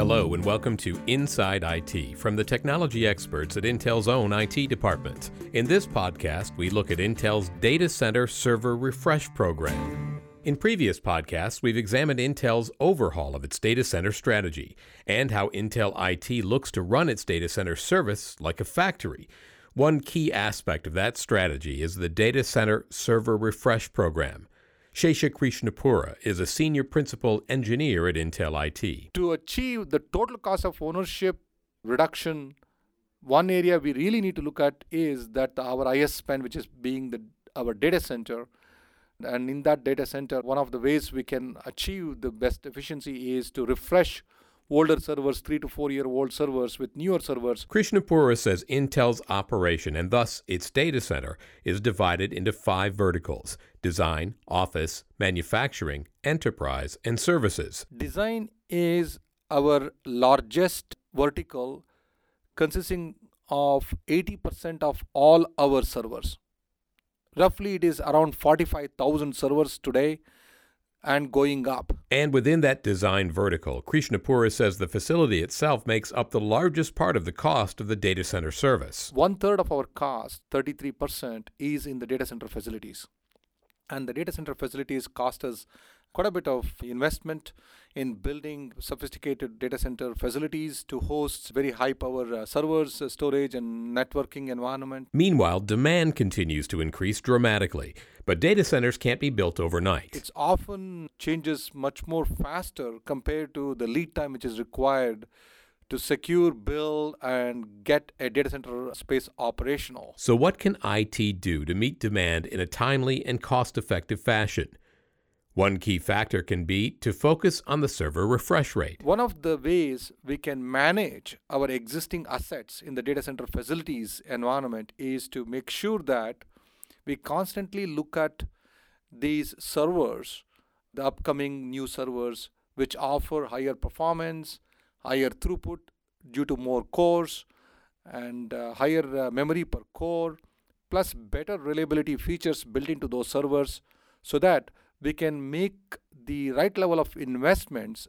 Hello, and welcome to Inside IT from the technology experts at Intel's own IT department. In this podcast, we look at Intel's Data Center Server Refresh program. In previous podcasts, we've examined Intel's overhaul of its data center strategy and how Intel IT looks to run its data center service like a factory. One key aspect of that strategy is the Data Center Server Refresh program. Shesha Krishnapura is a senior principal engineer at Intel IT. To achieve the total cost of ownership reduction, one area we really need to look at is that our IS spend, which is being the our data center, and in that data center, one of the ways we can achieve the best efficiency is to refresh older servers, three to four year old servers with newer servers. Krishnapura says Intel's operation and thus its data center is divided into five verticals design, office, manufacturing, enterprise, and services. Design is our largest vertical, consisting of 80% of all our servers. Roughly, it is around 45,000 servers today and going up. And within that design vertical, Krishnapura says the facility itself makes up the largest part of the cost of the data center service. One third of our cost, 33%, is in the data center facilities. And the data center facilities cost us quite a bit of investment in building sophisticated data center facilities to host very high power uh, servers, uh, storage, and networking environment. Meanwhile, demand continues to increase dramatically, but data centers can't be built overnight. It's often changes much more faster compared to the lead time which is required to secure, build, and get a data center space operational. So, what can IT do to meet demand in a timely and cost effective fashion? One key factor can be to focus on the server refresh rate. One of the ways we can manage our existing assets in the data center facilities environment is to make sure that we constantly look at these servers, the upcoming new servers, which offer higher performance, higher throughput due to more cores, and uh, higher uh, memory per core, plus better reliability features built into those servers so that we can make the right level of investments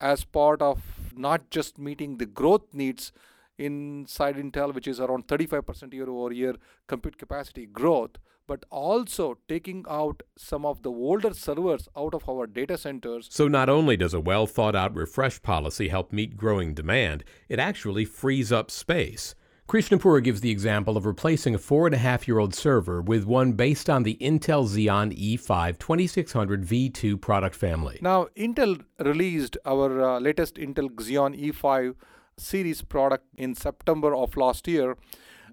as part of not just meeting the growth needs inside Intel, which is around 35% year over year compute capacity growth, but also taking out some of the older servers out of our data centers. So, not only does a well thought out refresh policy help meet growing demand, it actually frees up space. Krishnapura gives the example of replacing a four and a half year old server with one based on the Intel Xeon E5 2600 V2 product family. Now, Intel released our uh, latest Intel Xeon E5 series product in September of last year,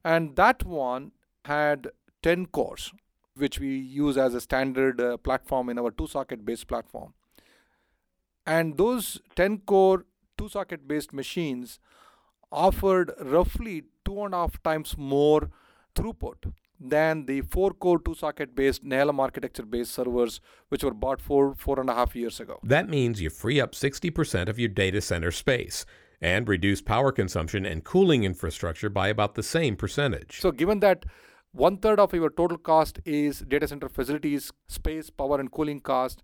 and that one had 10 cores, which we use as a standard uh, platform in our two socket based platform. And those 10 core two socket based machines offered roughly two and a half times more throughput than the four core two socket based Nehalem architecture based servers, which were bought four, four and a half years ago. That means you free up 60% of your data center space and reduce power consumption and cooling infrastructure by about the same percentage. So, given that one third of your total cost is data center facilities, space, power, and cooling cost,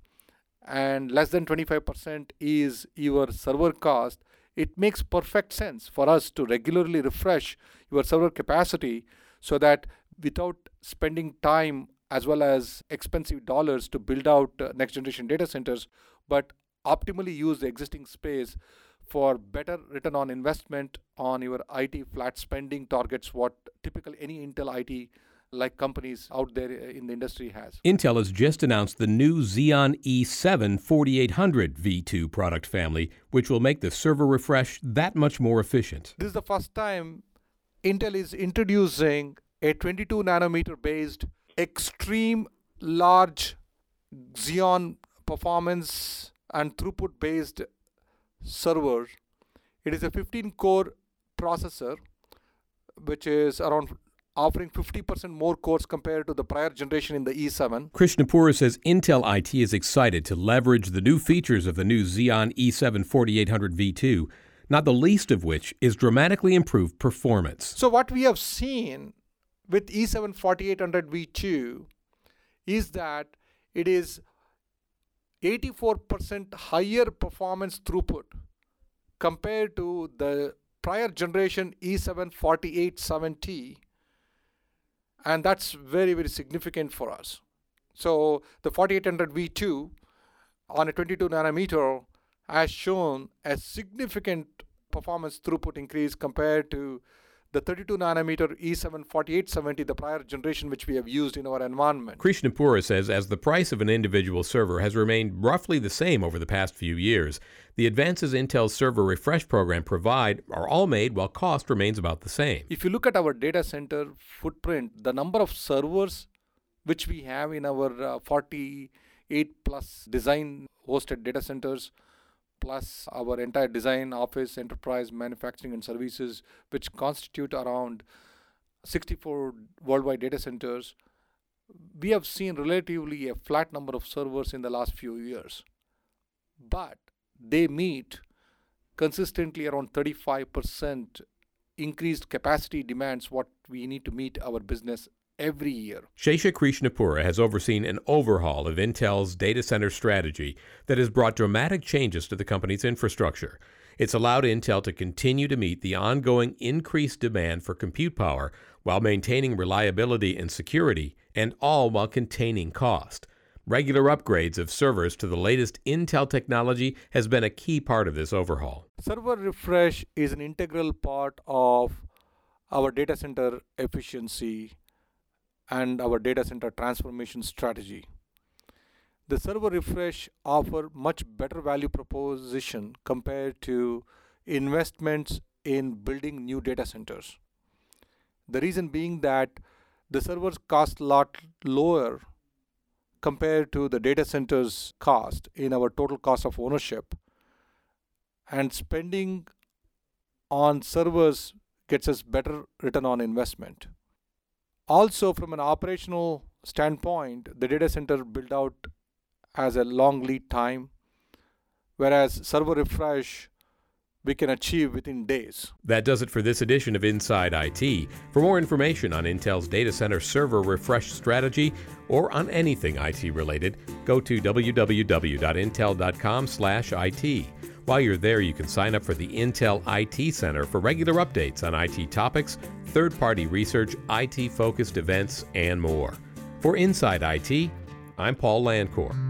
and less than 25% is your server cost, it makes perfect sense for us to regularly refresh your server capacity so that without spending time as well as expensive dollars to build out uh, next generation data centers, but optimally use the existing space for better return on investment on your IT flat spending targets, what typically any Intel IT like companies out there uh, in the industry has. Intel has just announced the new Xeon E7 4800 V2 product family, which will make the server refresh that much more efficient. This is the first time Intel is introducing a 22 nanometer based extreme large Xeon performance and throughput based server. It is a 15 core processor which is around offering 50% more cores compared to the prior generation in the E7. Krishnapura says Intel IT is excited to leverage the new features of the new Xeon E7 4800 V2, not the least of which is dramatically improved performance. So, what we have seen with E7 4800 V2 is that it is 84% higher performance throughput compared to the prior generation E74870 and that's very very significant for us. So the 4800 v2 on a 22 nanometer has shown a significant performance throughput increase compared to the 32 nanometer E74870, the prior generation which we have used in our environment. Krishnapura says as the price of an individual server has remained roughly the same over the past few years, the advances Intel's server refresh program provide are all made while cost remains about the same. If you look at our data center footprint, the number of servers which we have in our uh, 48 plus design hosted data centers plus our entire design, office, enterprise, manufacturing, and services, which constitute around 64 worldwide data centers, we have seen relatively a flat number of servers in the last few years. But they meet consistently around 35% increased capacity demands what we need to meet our business every year. Shesha Krishnapura has overseen an overhaul of Intel's data center strategy that has brought dramatic changes to the company's infrastructure. It's allowed Intel to continue to meet the ongoing increased demand for compute power while maintaining reliability and security, and all while containing cost. Regular upgrades of servers to the latest Intel technology has been a key part of this overhaul. Server refresh is an integral part of our data center efficiency and our data center transformation strategy. The server refresh offer much better value proposition compared to investments in building new data centers. The reason being that the servers cost a lot lower compared to the data centers cost in our total cost of ownership and spending on servers gets us better return on investment. Also, from an operational standpoint, the data center build out has a long lead time, whereas server refresh we can achieve within days. That does it for this edition of Inside IT. For more information on Intel's data center server refresh strategy or on anything IT related, go to www.intel.com/it. While you're there, you can sign up for the Intel IT Center for regular updates on IT topics, third party research, IT focused events, and more. For Inside IT, I'm Paul Landcore.